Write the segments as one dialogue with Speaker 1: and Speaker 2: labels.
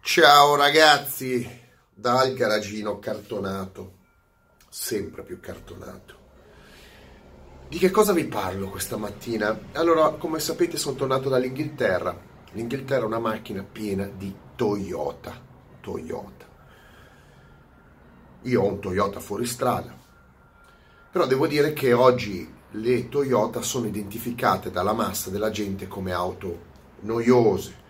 Speaker 1: Ciao ragazzi, dal garagino cartonato, sempre più cartonato. Di che cosa vi parlo questa mattina? Allora, come sapete sono tornato dall'Inghilterra. L'Inghilterra è una macchina piena di Toyota. Toyota. Io ho un Toyota fuori strada, però devo dire che oggi le Toyota sono identificate dalla massa della gente come auto noiose,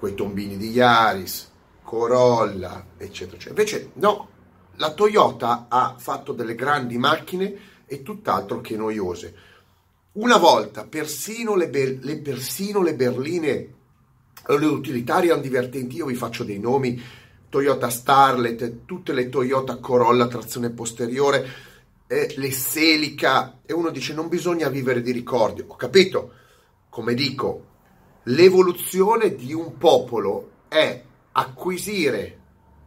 Speaker 1: quei tombini di Yaris, Corolla, eccetera, eccetera. Invece no, la Toyota ha fatto delle grandi macchine e tutt'altro che noiose. Una volta persino le, be- le, persino le berline le utilitarie erano divertenti, io vi faccio dei nomi, Toyota Starlet, tutte le Toyota Corolla trazione posteriore, eh, le Celica, e uno dice non bisogna vivere di ricordi, ho capito, come dico, l'evoluzione di un popolo è acquisire,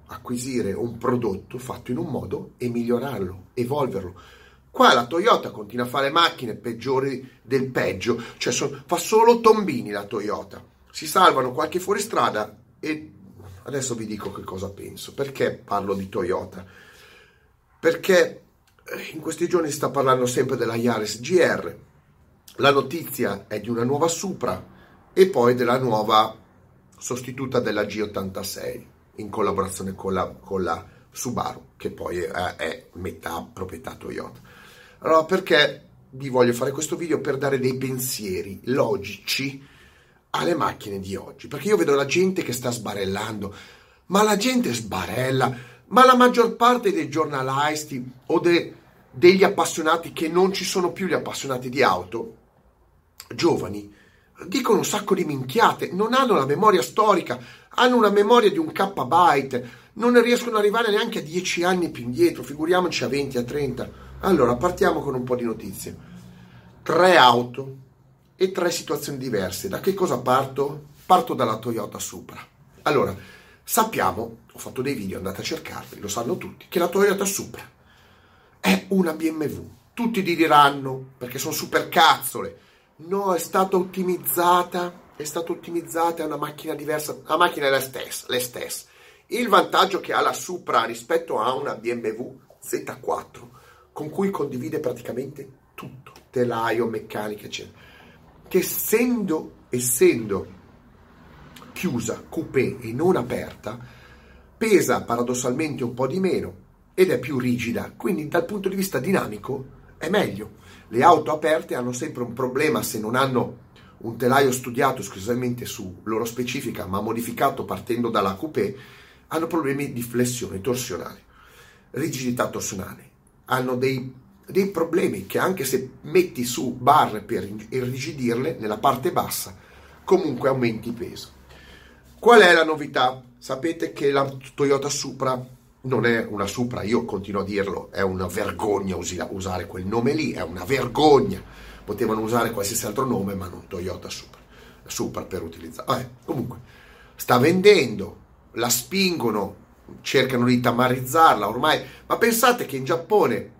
Speaker 1: acquisire un prodotto fatto in un modo e migliorarlo, evolverlo. Qua la Toyota continua a fare macchine peggiori del peggio, cioè so, fa solo tombini la Toyota. Si salvano qualche fuoristrada e adesso vi dico che cosa penso. Perché parlo di Toyota? Perché eh, in questi giorni si sta parlando sempre della Yaris GR. La notizia è di una nuova Supra e poi della nuova sostituta della G86 in collaborazione con la, con la Subaru, che poi è, è metà proprietà Toyota. Allora, perché vi voglio fare questo video? Per dare dei pensieri logici alle macchine di oggi. Perché io vedo la gente che sta sbarellando, ma la gente sbarella, ma la maggior parte dei giornalisti o de, degli appassionati che non ci sono più gli appassionati di auto, giovani, dicono un sacco di minchiate, non hanno la memoria storica, hanno una memoria di un K-byte, non riescono ad arrivare neanche a 10 anni più indietro, figuriamoci a 20, a 30. Allora, partiamo con un po' di notizie. Tre auto e tre situazioni diverse. Da che cosa parto? Parto dalla Toyota Supra. Allora, sappiamo, ho fatto dei video, andate a cercarli, lo sanno tutti, che la Toyota Supra è una BMW. Tutti diranno, perché sono super cazzole, No, è stata ottimizzata, è stata ottimizzata, è una macchina diversa, la macchina è la stessa, la stessa. Il vantaggio che ha la Supra rispetto a una BMW Z4, con cui condivide praticamente tutto, telaio, meccanica, eccetera, che essendo, essendo chiusa, coupé e non aperta, pesa paradossalmente un po' di meno ed è più rigida, quindi dal punto di vista dinamico è meglio. Le auto aperte hanno sempre un problema se non hanno un telaio studiato esclusivamente su loro specifica, ma modificato partendo dalla coupé, hanno problemi di flessione torsionale, rigidità torsionale. Hanno dei, dei problemi che anche se metti su barre per irrigidirle nella parte bassa, comunque aumenti peso. Qual è la novità? Sapete che la Toyota Supra non è una Supra, io continuo a dirlo, è una vergogna usare quel nome lì, è una vergogna. Potevano usare qualsiasi altro nome, ma non Toyota Supra. Supra per utilizzare. Eh, comunque, sta vendendo, la spingono, cercano di tamarizzarla ormai. Ma pensate che in Giappone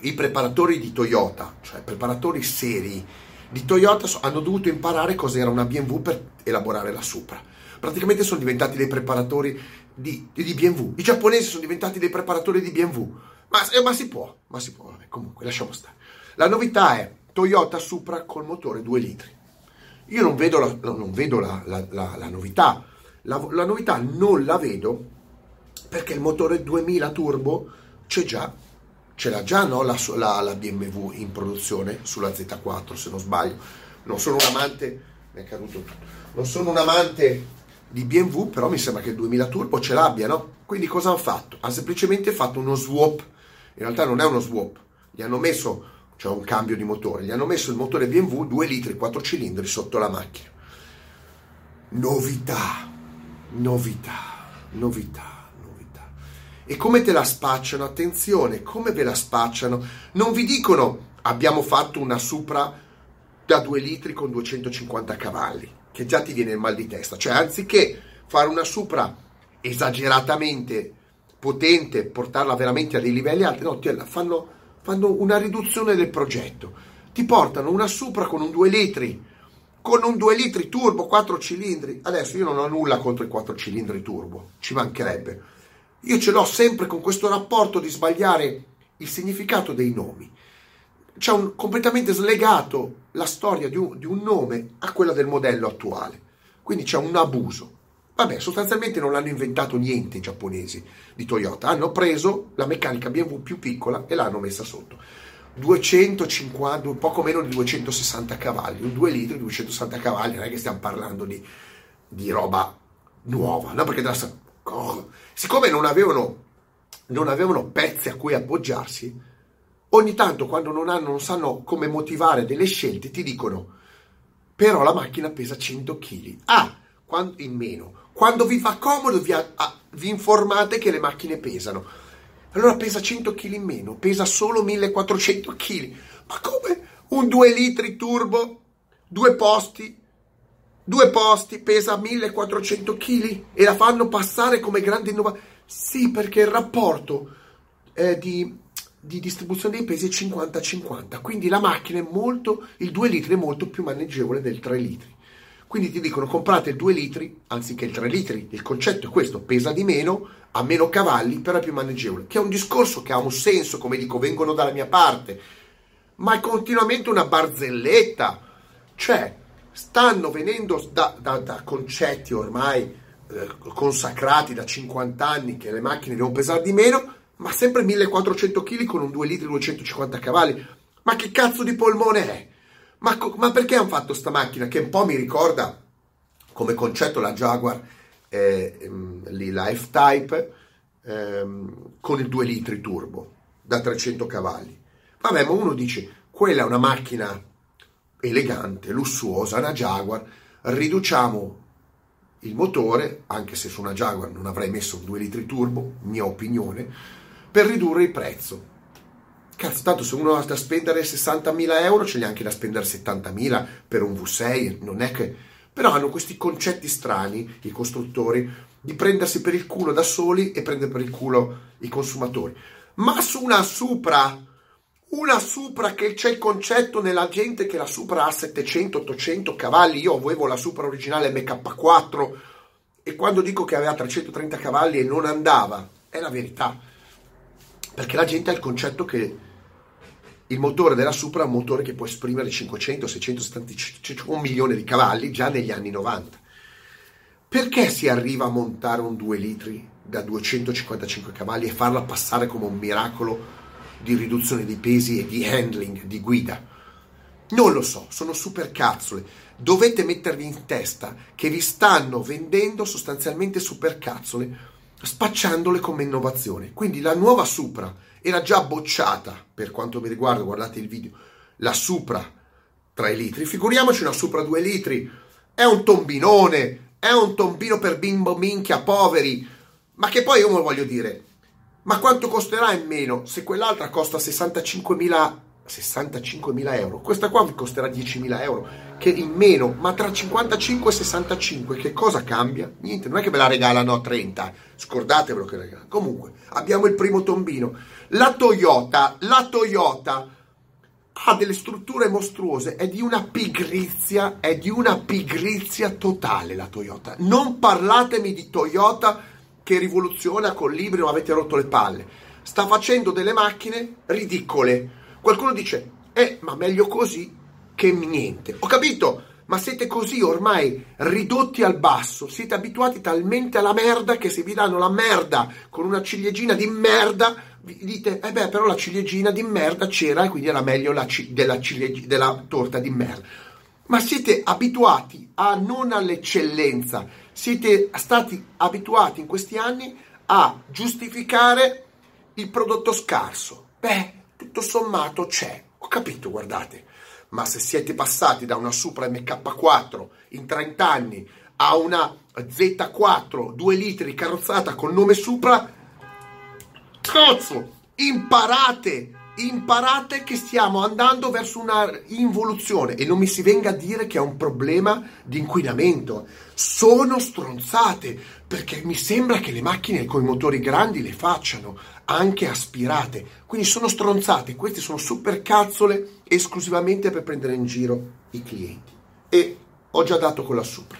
Speaker 1: i preparatori di Toyota, cioè preparatori seri di Toyota, hanno dovuto imparare cos'era una BMW per elaborare la Supra. Praticamente sono diventati dei preparatori di, di, BMW. I giapponesi sono diventati dei preparatori di BMW. Ma, eh, ma si può, ma si può, vabbè, comunque lasciamo stare. La novità è Toyota Supra col motore 2 litri. Io non vedo la, non vedo la, la, la novità. La, novità non la vedo perché il motore 2000 turbo c'è già. Ce l'ha già no? la, BMW in produzione sulla Z4 se non sbaglio. Non sono un amante, mi è caduto tutto. Non sono un amante di BMW, però mi sembra che il 2000 Turbo ce l'abbia, no? Quindi cosa hanno fatto? Hanno semplicemente fatto uno swap. In realtà non è uno swap, gli hanno messo, cioè un cambio di motore, gli hanno messo il motore BMW 2 litri 4 cilindri sotto la macchina. Novità, novità, novità, novità. E come te la spacciano? Attenzione, come ve la spacciano? Non vi dicono abbiamo fatto una Supra da 2 litri con 250 cavalli che già ti viene il mal di testa. Cioè, anziché fare una Supra esageratamente potente, portarla veramente a dei livelli alti, no, ti, fanno, fanno una riduzione del progetto. Ti portano una Supra con un 2 litri con un 2 litri turbo, 4 cilindri. Adesso io non ho nulla contro i 4 cilindri turbo, ci mancherebbe. Io ce l'ho sempre con questo rapporto di sbagliare il significato dei nomi. C'è un, completamente slegato la storia di un, di un nome a quella del modello attuale. Quindi c'è un abuso. Vabbè, sostanzialmente non hanno inventato niente i giapponesi di Toyota, hanno preso la meccanica BMW più piccola e l'hanno messa sotto. 250, poco meno di 260 cavalli, un 2 litri, 260 cavalli, non è che stiamo parlando di, di roba nuova, no? Perché della, oh, siccome non avevano, non avevano pezzi a cui appoggiarsi, ogni tanto quando non, hanno, non sanno come motivare delle scelte ti dicono però la macchina pesa 100 kg. Ah, quando, in meno. Quando vi fa comodo vi, a, vi informate che le macchine pesano allora pesa 100 kg in meno, pesa solo 1400 kg. Ma come un 2 litri turbo, due posti, due posti, pesa 1400 kg e la fanno passare come grande innovazione? Sì, perché il rapporto eh, di, di, distribuzione dei pesi è 50-50, quindi la macchina è molto, il 2 litri è molto più maneggevole del 3 litri. Quindi ti dicono comprate il 2 litri anziché il 3 litri. Il concetto è questo, pesa di meno, ha meno cavalli, però è più maneggevole. Che è un discorso che ha un senso, come dico, vengono dalla mia parte. Ma è continuamente una barzelletta. Cioè, stanno venendo da, da, da concetti ormai eh, consacrati da 50 anni che le macchine devono pesare di meno, ma sempre 1400 kg con un 2 litri 250 cavalli. Ma che cazzo di polmone è? Ma, ma perché hanno fatto sta macchina che un po' mi ricorda come concetto la Jaguar, eh, ehm, lì la F-Type, ehm, con il 2 litri turbo da 300 cavalli. Vabbè, ma uno dice, quella è una macchina elegante, lussuosa, una Jaguar, riduciamo il motore, anche se su una Jaguar non avrei messo 2 litri turbo, mia opinione, per ridurre il prezzo. Cazzo, tanto se uno ha da spendere 60.000 euro, ce li ha anche da spendere 70.000 per un V6, non è che... Però hanno questi concetti strani, i costruttori, di prendersi per il culo da soli e prendere per il culo i consumatori. Ma su una Supra, una Supra che c'è il concetto nella gente che la Supra ha 700-800 cavalli, io avevo la Supra originale MK4 e quando dico che aveva 330 cavalli e non andava, è la verità. Perché la gente ha il concetto che il motore della Supra è un motore che può esprimere 500, 670, un milione di cavalli già negli anni 90. Perché si arriva a montare un 2 litri da 255 cavalli e farla passare come un miracolo di riduzione dei pesi e di handling, di guida? Non lo so, sono super cazzole. Dovete mettervi in testa che vi stanno vendendo sostanzialmente super cazzole spacciandole come innovazione. Quindi la nuova Supra era già bocciata, per quanto mi riguarda, guardate il video, la Supra 3 litri, figuriamoci una Supra 2 litri, è un tombinone, è un tombino per bimbo minchia poveri, ma che poi io voglio dire, ma quanto costerà in meno se quell'altra costa 65.000 65.000 euro. Questa qua vi costerà 10.000 euro, che in meno, ma tra 55 e 65 che cosa cambia? Niente, non è che me la regalano a 30, scordatevelo che regalano. Comunque, abbiamo il primo tombino. La Toyota, la Toyota ha delle strutture mostruose, è di una pigrizia, è di una pigrizia totale la Toyota. Non parlatemi di Toyota che rivoluziona con l'ibrido, avete rotto le palle. Sta facendo delle macchine ridicole Qualcuno dice, eh, ma meglio così che niente. Ho capito, ma siete così ormai ridotti al basso, siete abituati talmente alla merda che se vi danno la merda con una ciliegina di merda, vi dite, eh beh, però la ciliegina di merda c'era e quindi era meglio la c- della, cileg- della torta di merda. Ma siete abituati a non all'eccellenza, siete stati abituati in questi anni a giustificare il prodotto scarso. Beh, tutto sommato c'è. Ho capito, guardate. Ma se siete passati da una Supra MK4 in 30 anni a una Z4 2 litri carrozzata con nome Supra, cazzo, imparate imparate che stiamo andando verso una involuzione e non mi si venga a dire che è un problema di inquinamento. Sono stronzate perché mi sembra che le macchine con i motori grandi le facciano anche aspirate. Quindi sono stronzate. Queste sono super cazzole esclusivamente per prendere in giro i clienti. E ho già dato con la Supra.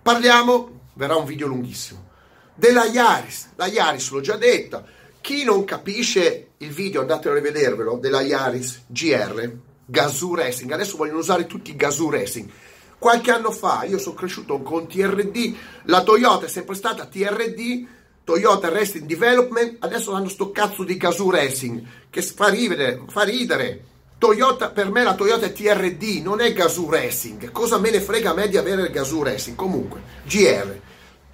Speaker 1: Parliamo, verrà un video lunghissimo, della Yaris. La Yaris l'ho già detta. Chi non capisce il video, andate a rivedervelo, della Yaris GR, Gazoo Racing. Adesso vogliono usare tutti Gazoo Racing. Qualche anno fa io sono cresciuto con TRD, la Toyota è sempre stata TRD, Toyota Racing Development, adesso hanno sto cazzo di Gazoo Racing che fa ridere, fa ridere. Toyota, per me la Toyota è TRD, non è Gazoo Racing. Cosa me ne frega a me di avere il Gazoo Racing? Comunque, GR,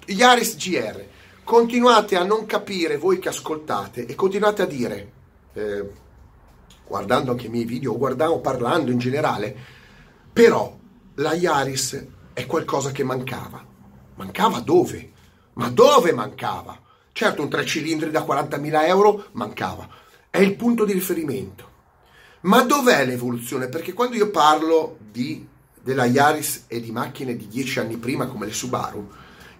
Speaker 1: Yaris GR. Continuate a non capire voi che ascoltate e continuate a dire, eh, guardando anche i miei video, guardando, parlando in generale, però la Yaris è qualcosa che mancava. Mancava dove? Ma dove mancava? Certo, un tre cilindri da 40.000 euro mancava. È il punto di riferimento. Ma dov'è l'evoluzione? Perché quando io parlo di, della Yaris e di macchine di 10 anni prima come le Subaru,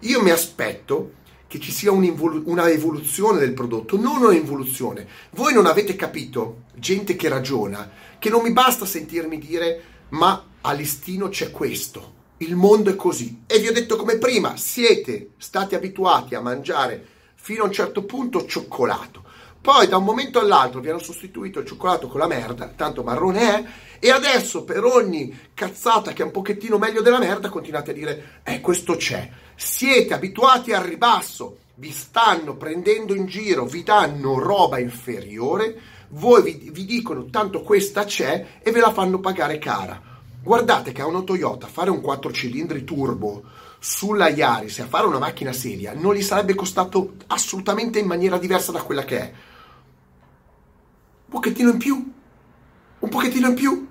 Speaker 1: io mi aspetto che ci sia una evoluzione del prodotto, non un'involuzione. Voi non avete capito, gente che ragiona, che non mi basta sentirmi dire ma a listino c'è questo, il mondo è così. E vi ho detto come prima, siete stati abituati a mangiare fino a un certo punto cioccolato. Poi da un momento all'altro vi hanno sostituito il cioccolato con la merda, tanto marrone è, e adesso per ogni cazzata che è un pochettino meglio della merda continuate a dire, eh questo c'è. Siete abituati al ribasso, vi stanno prendendo in giro, vi danno roba inferiore, voi vi, vi dicono tanto questa c'è e ve la fanno pagare cara. Guardate che a una Toyota fare un 4 cilindri turbo sulla Yaris e a fare una macchina seria non gli sarebbe costato assolutamente in maniera diversa da quella che è. Un pochettino in più, un pochettino in più,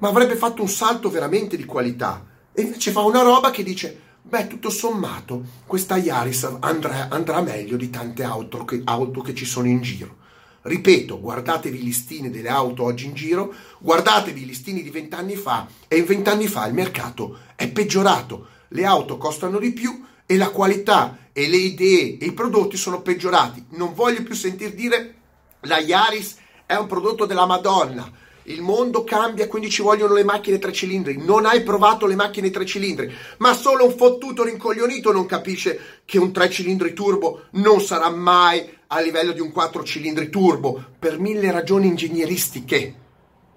Speaker 1: ma avrebbe fatto un salto veramente di qualità. E invece fa una roba che dice, beh, tutto sommato, questa Yaris andrà, andrà meglio di tante auto che, auto che ci sono in giro. Ripeto, guardatevi i listini delle auto oggi in giro, guardatevi i listini di vent'anni fa e in vent'anni fa il mercato è peggiorato, le auto costano di più e la qualità e le idee e i prodotti sono peggiorati. Non voglio più sentir dire la Yaris è un prodotto della Madonna. Il mondo cambia, quindi ci vogliono le macchine tre cilindri. Non hai provato le macchine tre cilindri, ma solo un fottuto rincoglionito non capisce che un tre cilindri turbo non sarà mai a livello di un 4 cilindri turbo per mille ragioni ingegneristiche.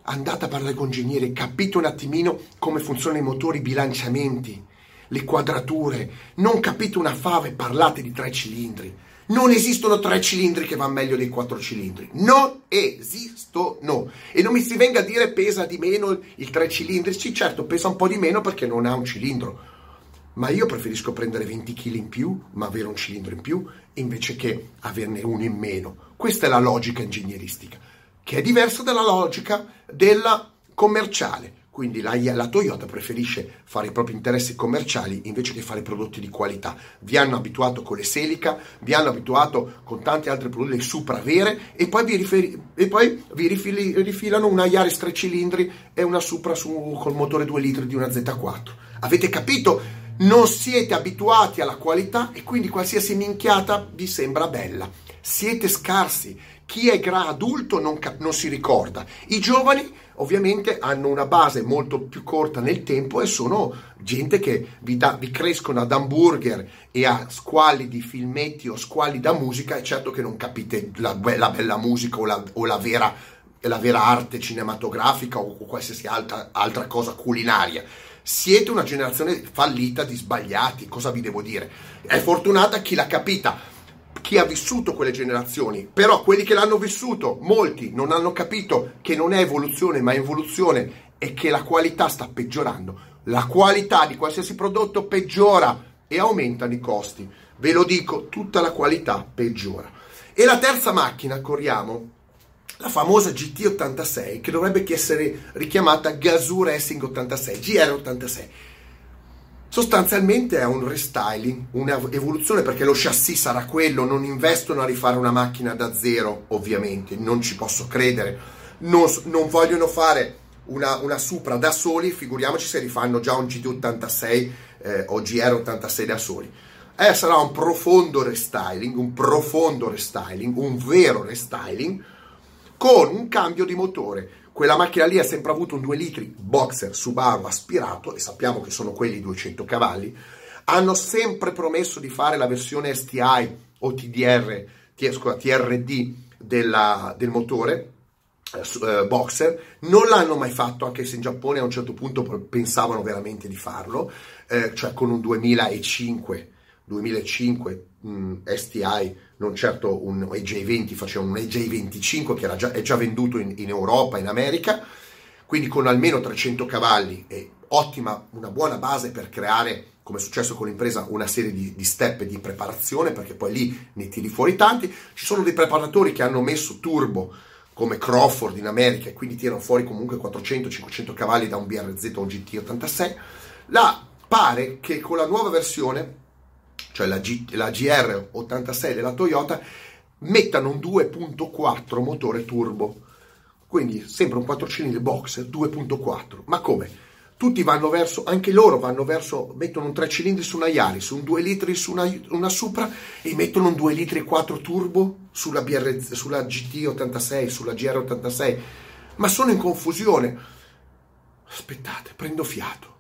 Speaker 1: Andate a parlare con ingegneri, capite un attimino come funzionano i motori, i bilanciamenti, le quadrature. Non capite una fava e parlate di tre cilindri. Non esistono tre cilindri che vanno meglio dei quattro cilindri. Non esistono. E non mi si venga a dire pesa di meno il tre cilindri. Sì, certo, pesa un po' di meno perché non ha un cilindro ma io preferisco prendere 20 kg in più, ma avere un cilindro in più, invece che averne uno in meno. Questa è la logica ingegneristica, che è diversa dalla logica della commerciale. Quindi la, la, Toyota preferisce fare i propri interessi commerciali invece che fare prodotti di qualità. Vi hanno abituato con le Selica, vi hanno abituato con tanti altri prodotti supra vere e poi vi, riferi, e poi vi rifili, rifilano una Yaris 3 cilindri e una Supra su, col motore 2 litri di una Z4. Avete capito? non siete abituati alla qualità e quindi qualsiasi minchiata vi sembra bella. Siete scarsi. Chi è gra adulto non, non, si ricorda. I giovani ovviamente hanno una base molto più corta nel tempo e sono gente che vi, da- vi crescono ad hamburger e a squali di filmetti o squali da musica e certo che non capite la, la bella musica o la, o la vera la vera arte cinematografica o qualsiasi altra, altra cosa culinaria siete una generazione fallita di sbagliati, cosa vi devo dire? È fortunata chi l'ha capita, chi ha vissuto quelle generazioni, però quelli che l'hanno vissuto, molti non hanno capito che non è evoluzione ma evoluzione e che la qualità sta peggiorando. La qualità di qualsiasi prodotto peggiora e aumentano i costi. Ve lo dico, tutta la qualità peggiora. E la terza macchina, corriamo, la famosa GT86 che dovrebbe essere richiamata Gazoo Racing 86, GR86. Sostanzialmente è un restyling, un'evoluzione perché lo chassis sarà quello, non investono a rifare una macchina da zero, ovviamente, non ci posso credere. Non, non vogliono fare una, una, Supra da soli, figuriamoci se rifanno già un GT86 eh, o GR86 da soli. Eh, sarà un profondo restyling, un profondo restyling, un vero restyling con un cambio di motore. Quella macchina lì ha sempre avuto un 2 litri boxer Subaru aspirato e sappiamo che sono quelli 200 cavalli. Hanno sempre promesso di fare la versione STI o TDR, TRD della, del motore uh, boxer, non l'hanno mai fatto anche se in Giappone a un certo punto pensavano veramente di farlo, eh, cioè con un 2005 2005 mh, STI, non certo un EJ20, faceva un EJ25 che già, è già venduto in, in, Europa, in America, quindi con almeno 300 cavalli e ottima, una buona base per creare, come è successo con l'impresa, una serie di, di step di preparazione, perché poi lì ne tiri fuori tanti. Ci sono dei preparatori che hanno messo turbo come Crawford in America e quindi tirano fuori comunque 400-500 cavalli da un BRZ o un GT86. Là pare che con la nuova versione cioè la, G, la GR86 della Toyota, mettano un 2.4 motore turbo. Quindi sempre un 4 cilindri boxer 2.4. Ma come? Tutti vanno verso, anche loro vanno verso, mettono un 3 cilindri su una Yaris, un 2 litri su una, una Supra e mettono un 2 litri e 4 turbo sulla, BR, sulla GT86, sulla GR86. Ma sono in confusione. Aspettate, prendo fiato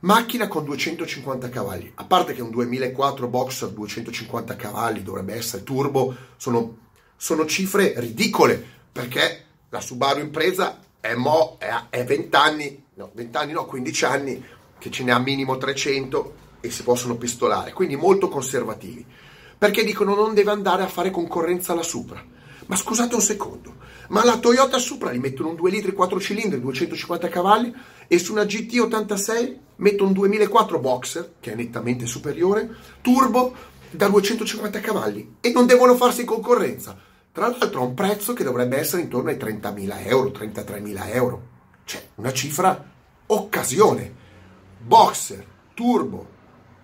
Speaker 1: Macchina con 250 cavalli, a parte che un 2004 Boxer 250 cavalli dovrebbe essere turbo, sono, sono cifre ridicole perché la Subaru Impresa è, mo, è, è 20 anni, no 20 anni no, 15 anni che ce ne ha minimo 300 e si possono pistolare, quindi molto conservativi. Perché dicono non deve andare a fare concorrenza alla Supra. Ma scusate un secondo, ma la Toyota Supra gli mettono un 2 litri 4 cilindri, 250 cavalli e su una GT86 mettono un 2004 Boxer, che è nettamente superiore, turbo da 250 cavalli e non devono farsi concorrenza. Tra l'altro a un prezzo che dovrebbe essere intorno ai 30.000 euro, 33.000 euro. Cioè una cifra occasione. Boxer, turbo,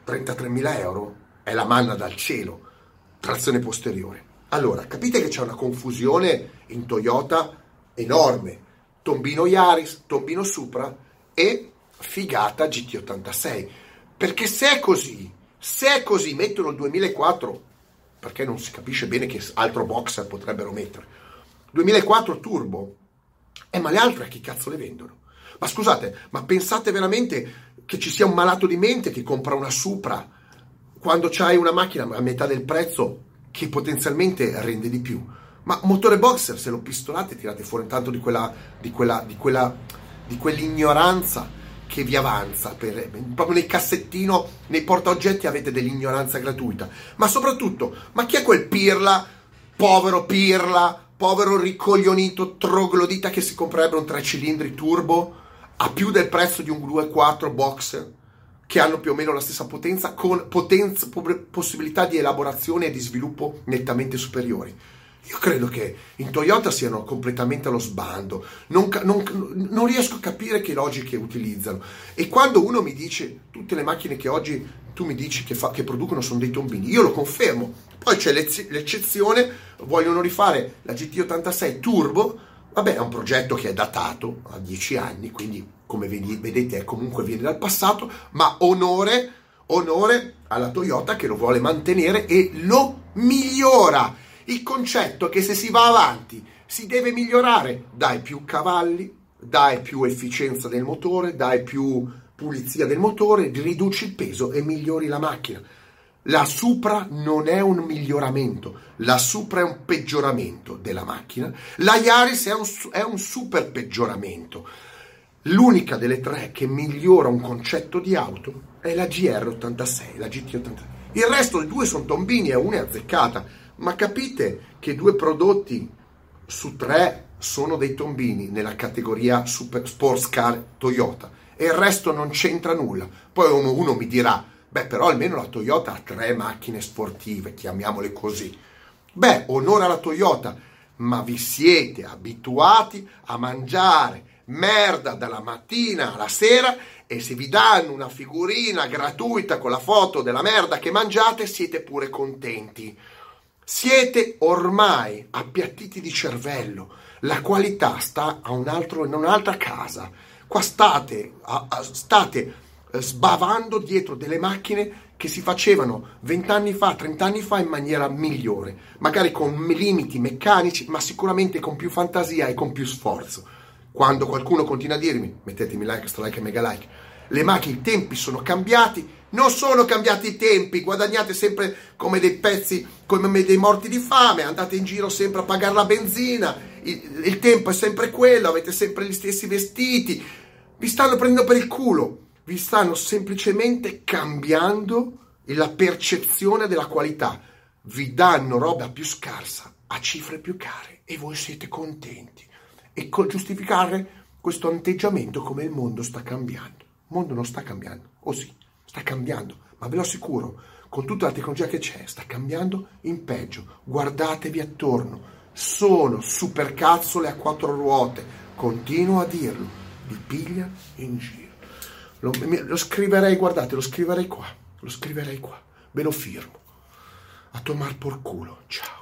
Speaker 1: 33.000 euro è la manna dal cielo, trazione posteriore. Allora, capite che c'è una confusione in Toyota enorme. Tombino Yaris, Tombino Supra e figata GT86. Perché se è così, se è così, mettono il 2004, perché non si capisce bene che altro boxer potrebbero mettere. 2004 turbo. Eh, ma le altre a chi cazzo le vendono? Ma scusate, ma pensate veramente che ci sia un malato di mente che compra una Supra quando c'hai una macchina a metà del prezzo che potenzialmente rende di più. Ma motore boxer, se lo pistolate, tirate fuori tanto di quella, di quella, di quella, di quell'ignoranza che vi avanza. Per, proprio nel cassettino, nei portaoggetti avete dell'ignoranza gratuita. Ma soprattutto, ma chi è quel pirla, povero pirla, povero ricoglionito, troglodita che si comprerebbe un 3 cilindri turbo a più del prezzo di un 2.4 boxer? che hanno più o meno la stessa potenza, con potenza, possibilità di elaborazione e di sviluppo nettamente superiori. Io credo che in Toyota siano completamente allo sbando, non, non, non, riesco a capire che logiche utilizzano. E quando uno mi dice tutte le macchine che oggi tu mi dici che, fa, che producono sono dei tombini, io lo confermo. Poi c'è l'eccezione, vogliono rifare la GT86 Turbo, vabbè è un progetto che è datato a 10 anni, quindi come vedete comunque viene dal passato, ma onore, onore alla Toyota che lo vuole mantenere e lo migliora. Il concetto che se si va avanti si deve migliorare, dai più cavalli, dai più efficienza del motore, dai più pulizia del motore, riduci il peso e migliori la macchina. La Supra non è un miglioramento, la Supra è un peggioramento della macchina, la Yaris è un, è un super peggioramento. L'unica delle tre che migliora un concetto di auto è la GR86, la GT86. Il resto dei due sono tombini e una è azzeccata. Ma capite che due prodotti su tre sono dei tombini nella categoria super sports car Toyota e il resto non c'entra nulla. Poi uno, mi dirà, beh però almeno la Toyota ha tre macchine sportive, chiamiamole così. Beh, onore alla Toyota, ma vi siete abituati a mangiare merda dalla mattina alla sera e se vi danno una figurina gratuita con la foto della merda che mangiate siete pure contenti. Siete ormai appiattiti di cervello, la qualità sta a un altro, in un'altra casa. Qua state, a, a, state eh, sbavando dietro delle macchine che si facevano vent'anni fa, trent'anni fa in maniera migliore, magari con limiti meccanici, ma sicuramente con più fantasia e con più sforzo. quando qualcuno continua a dirmi, mettetemi like, strike e mega like, le macchine, i tempi sono cambiati, non sono cambiati i tempi, guadagnate sempre come dei pezzi, come dei morti di fame, andate in giro sempre a pagare la benzina, il, il tempo è sempre quello, avete sempre gli stessi vestiti, vi stanno prendendo per il culo, vi stanno semplicemente cambiando la percezione della qualità, vi danno roba più scarsa a cifre più care e voi siete contenti e giustificare questo atteggiamento come il mondo sta cambiando. Il mondo non sta cambiando, o sì, sta cambiando, ma ve lo assicuro, con tutta la tecnologia che c'è, sta cambiando in peggio. Guardatevi attorno, sono supercazzole a quattro ruote, continuo a dirlo, vi piglia in giro. Lo, lo scriverei, guardate, lo scriverei qua, lo scriverei qua, ve lo firmo. A tomar por culo, ciao.